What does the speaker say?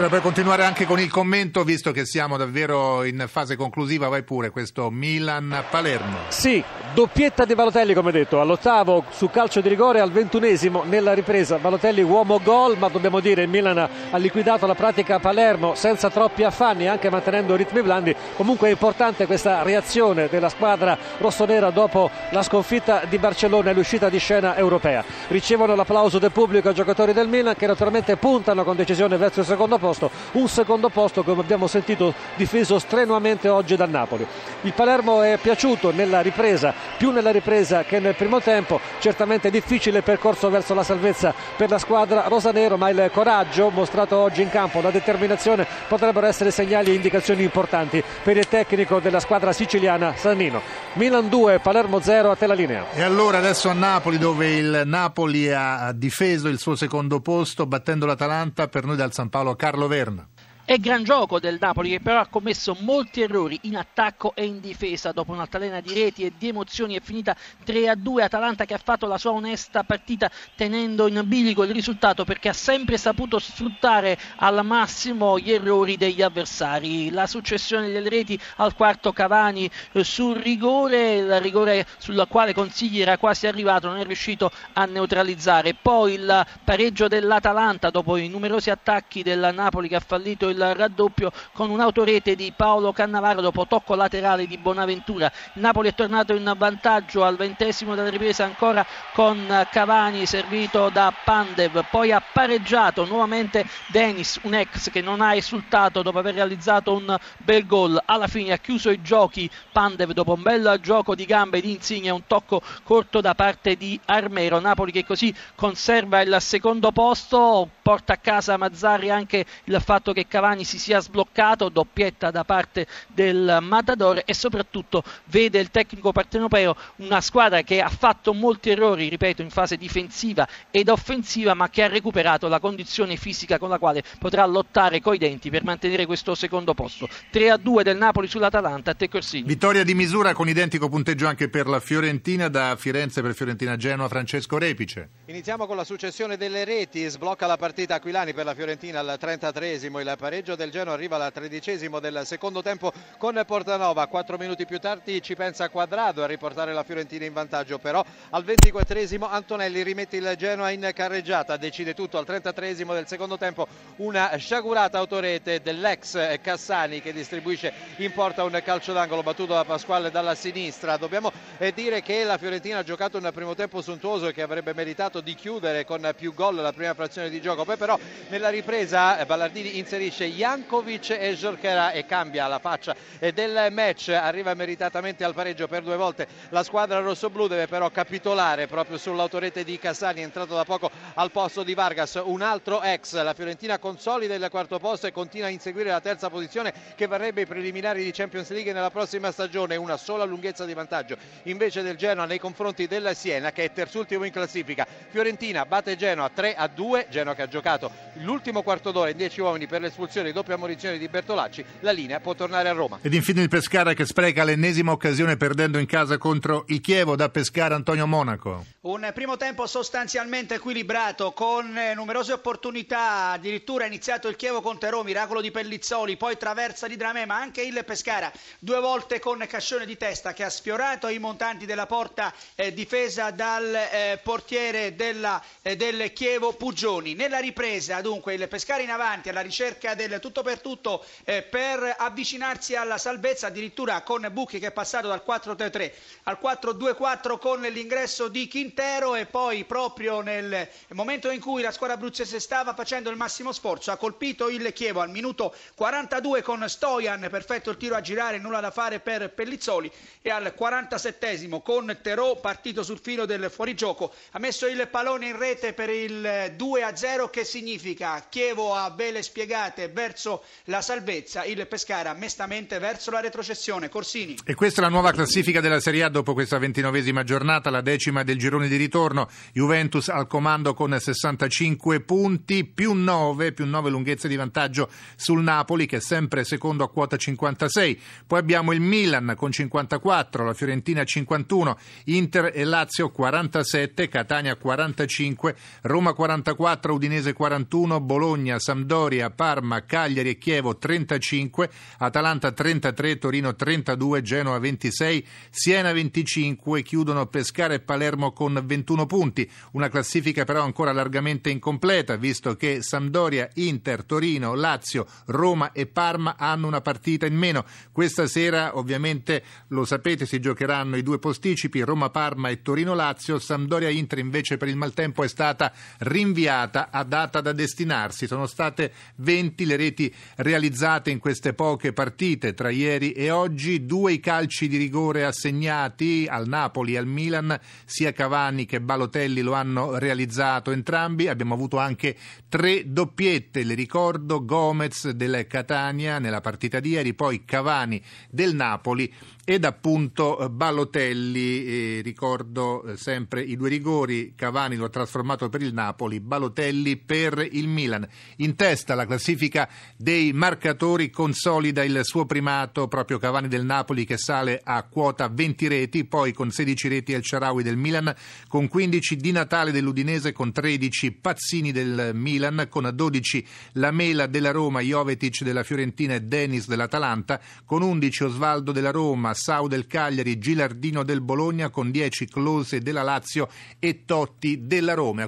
Per continuare anche con il commento, visto che siamo davvero in fase conclusiva, vai pure questo Milan-Palermo. Sì, doppietta di Balotelli come detto, all'ottavo su calcio di rigore, al ventunesimo nella ripresa Balotelli uomo gol, ma dobbiamo dire il Milan ha liquidato la pratica Palermo senza troppi affanni, anche mantenendo ritmi blandi. Comunque è importante questa reazione della squadra rossonera dopo la sconfitta di Barcellona e l'uscita di scena europea. Ricevono l'applauso del pubblico i giocatori del Milan che naturalmente puntano con decisione verso il secondo posto, un secondo posto come abbiamo sentito difeso strenuamente oggi dal Napoli. Il Palermo è piaciuto nella ripresa, più nella ripresa che nel primo tempo, certamente difficile il percorso verso la salvezza per la squadra rosanero, ma il coraggio mostrato oggi in campo, la determinazione potrebbero essere segnali e indicazioni importanti per il tecnico della squadra siciliana Sannino. Milan 2, Palermo 0, a te la linea. E allora adesso a Napoli dove il Napoli ha difeso il suo secondo posto battendo l'Atalanta per noi dal San Paolo Carlo Verna. È gran gioco del Napoli che però ha commesso molti errori in attacco e in difesa. Dopo un'altalena di reti e di emozioni è finita 3-2 Atalanta che ha fatto la sua onesta partita tenendo in bilico il risultato perché ha sempre saputo sfruttare al massimo gli errori degli avversari. La successione delle reti al quarto Cavani eh, sul rigore, il rigore sul quale Consigli era quasi arrivato, non è riuscito a neutralizzare. Poi il pareggio dell'Atalanta dopo i numerosi attacchi del Napoli che ha fallito il raddoppio con un'autorete di Paolo Cannavaro dopo tocco laterale di Bonaventura. Il Napoli è tornato in vantaggio al ventesimo della ripresa ancora con Cavani servito da Pandev, poi ha pareggiato nuovamente Denis, un ex che non ha esultato dopo aver realizzato un bel gol. Alla fine ha chiuso i giochi Pandev dopo un bel gioco di gambe di Insigne un tocco corto da parte di Armero. Napoli che così conserva il secondo posto, porta a casa Mazzarri anche il fatto che Cavani Cavani si sia sbloccato, doppietta da parte del Matador e soprattutto vede il tecnico partenopeo una squadra che ha fatto molti errori, ripeto, in fase difensiva ed offensiva, ma che ha recuperato la condizione fisica con la quale potrà lottare coi denti per mantenere questo secondo posto. 3 a 2 del Napoli sull'Atalanta, a te Corsini. Vittoria di misura con identico punteggio anche per la Fiorentina, da Firenze per Fiorentina Genoa, Francesco Repice. Iniziamo con la successione delle reti, sblocca la partita Aquilani per la Fiorentina al 33esimo, il pareggio del Genoa arriva al tredicesimo del secondo tempo con Portanova. Quattro minuti più tardi ci pensa Quadrado a riportare la Fiorentina in vantaggio, però al ventiquattresimo Antonelli rimette il Genoa in carreggiata, decide tutto al trentatreesimo del secondo tempo una sciagurata autorete dell'ex Cassani che distribuisce in porta un calcio d'angolo battuto da Pasquale dalla sinistra. Dobbiamo eh, dire che la Fiorentina ha giocato un primo tempo sontuoso e che avrebbe meritato di chiudere con più gol la prima frazione di gioco, poi però nella ripresa eh, Ballardini inserisce Jan Jankovic e Jorquera e cambia la faccia. Del match, arriva meritatamente al pareggio per due volte. La squadra rossoblù deve però capitolare proprio sull'autorete di Cassani entrato da poco al posto di Vargas, un altro ex, la Fiorentina consolida il quarto posto e continua a inseguire la terza posizione che varrebbe i preliminari di Champions League nella prossima stagione, una sola lunghezza di vantaggio invece del Genoa nei confronti del Siena che è terzultimo in classifica. Fiorentina batte Genoa 3 a 2, Genoa che ha giocato l'ultimo quarto d'ora in 10 uomini per l'espulsione doppia munizione di Bertolacci, la linea può tornare a Roma. Ed infine il Pescara che spreca l'ennesima occasione perdendo in casa contro il Chievo da Pescara Antonio Monaco. Un primo tempo sostanzialmente equilibrato con eh, numerose opportunità, addirittura ha iniziato il Chievo con Terò, miracolo di Pellizzoli, poi traversa di Dramè, ma anche il Pescara due volte con Cascione di testa che ha sfiorato i montanti della porta eh, difesa dal eh, portiere della, eh, del Chievo Puggioni. Nella ripresa dunque il Pescara in avanti alla ricerca del tutto per tutto eh, per avvicinarsi alla salvezza, addirittura con Bucchi che è passato dal 4-3-3 al 4-2-4 con l'ingresso di Quintero e poi proprio nel momento in cui la squadra abruzzese stava facendo il massimo sforzo ha colpito il Chievo al minuto 42 con Stojan, perfetto il tiro a girare, nulla da fare per Pellizzoli e al 47 con Terò partito sul filo del fuorigioco ha messo il pallone in rete per il 2-0 che significa Chievo a vele spiegate verso la salvezza, il Pescara mestamente verso la retrocessione. Corsini. E questa è la nuova classifica della Serie A dopo questa ventinovesima giornata, la decima del girone di ritorno. Juventus al comando con 65 punti, più 9, più 9 lunghezze di vantaggio sul Napoli che è sempre secondo a quota 56. Poi abbiamo il Milan con 54, la Fiorentina 51, Inter e Lazio 47, Catania 45, Roma 44, Udinese 41, Bologna, Sampdoria, Parma, Cagliari e Chievo 35, Atalanta 33, Torino 32, Genoa 26, Siena 25, chiudono Pescara e Palermo con 21 punti. Una classifica però ancora largamente incompleta, visto che Sampdoria, Inter, Torino, Lazio, Roma e Parma hanno una partita in meno. Questa sera ovviamente lo sapete si giocheranno i due posticipi Roma-Parma e Torino-Lazio. Sampdoria-Inter invece per il maltempo è stata rinviata a data da destinarsi. Sono state 20 le reti realizzate in queste poche partite tra ieri e oggi, due i calci di rigore assegnati al Napoli e al Milan, sia Cavani che Balotelli lo hanno realizzato entrambi. Abbiamo avuto anche tre doppiette, le ricordo Gomez del Catania nella partita di ieri, poi Cavani del Napoli ed appunto Balotelli, eh, ricordo eh, sempre i due rigori, Cavani lo ha trasformato per il Napoli, Balotelli per il Milan. In testa la classifica dei marcatori consolida il suo primato proprio Cavani del Napoli che sale a quota 20 reti, poi con 16 reti El Sharawi del Milan, con 15 Di Natale dell'Udinese, con 13 Pazzini del Milan, con 12 Lamela della Roma, Jovetic della Fiorentina e Denis dell'Atalanta, con 11 Osvaldo della Roma, Sau del Cagliari, Gilardino del Bologna con 10 Close della Lazio e Totti della Roma.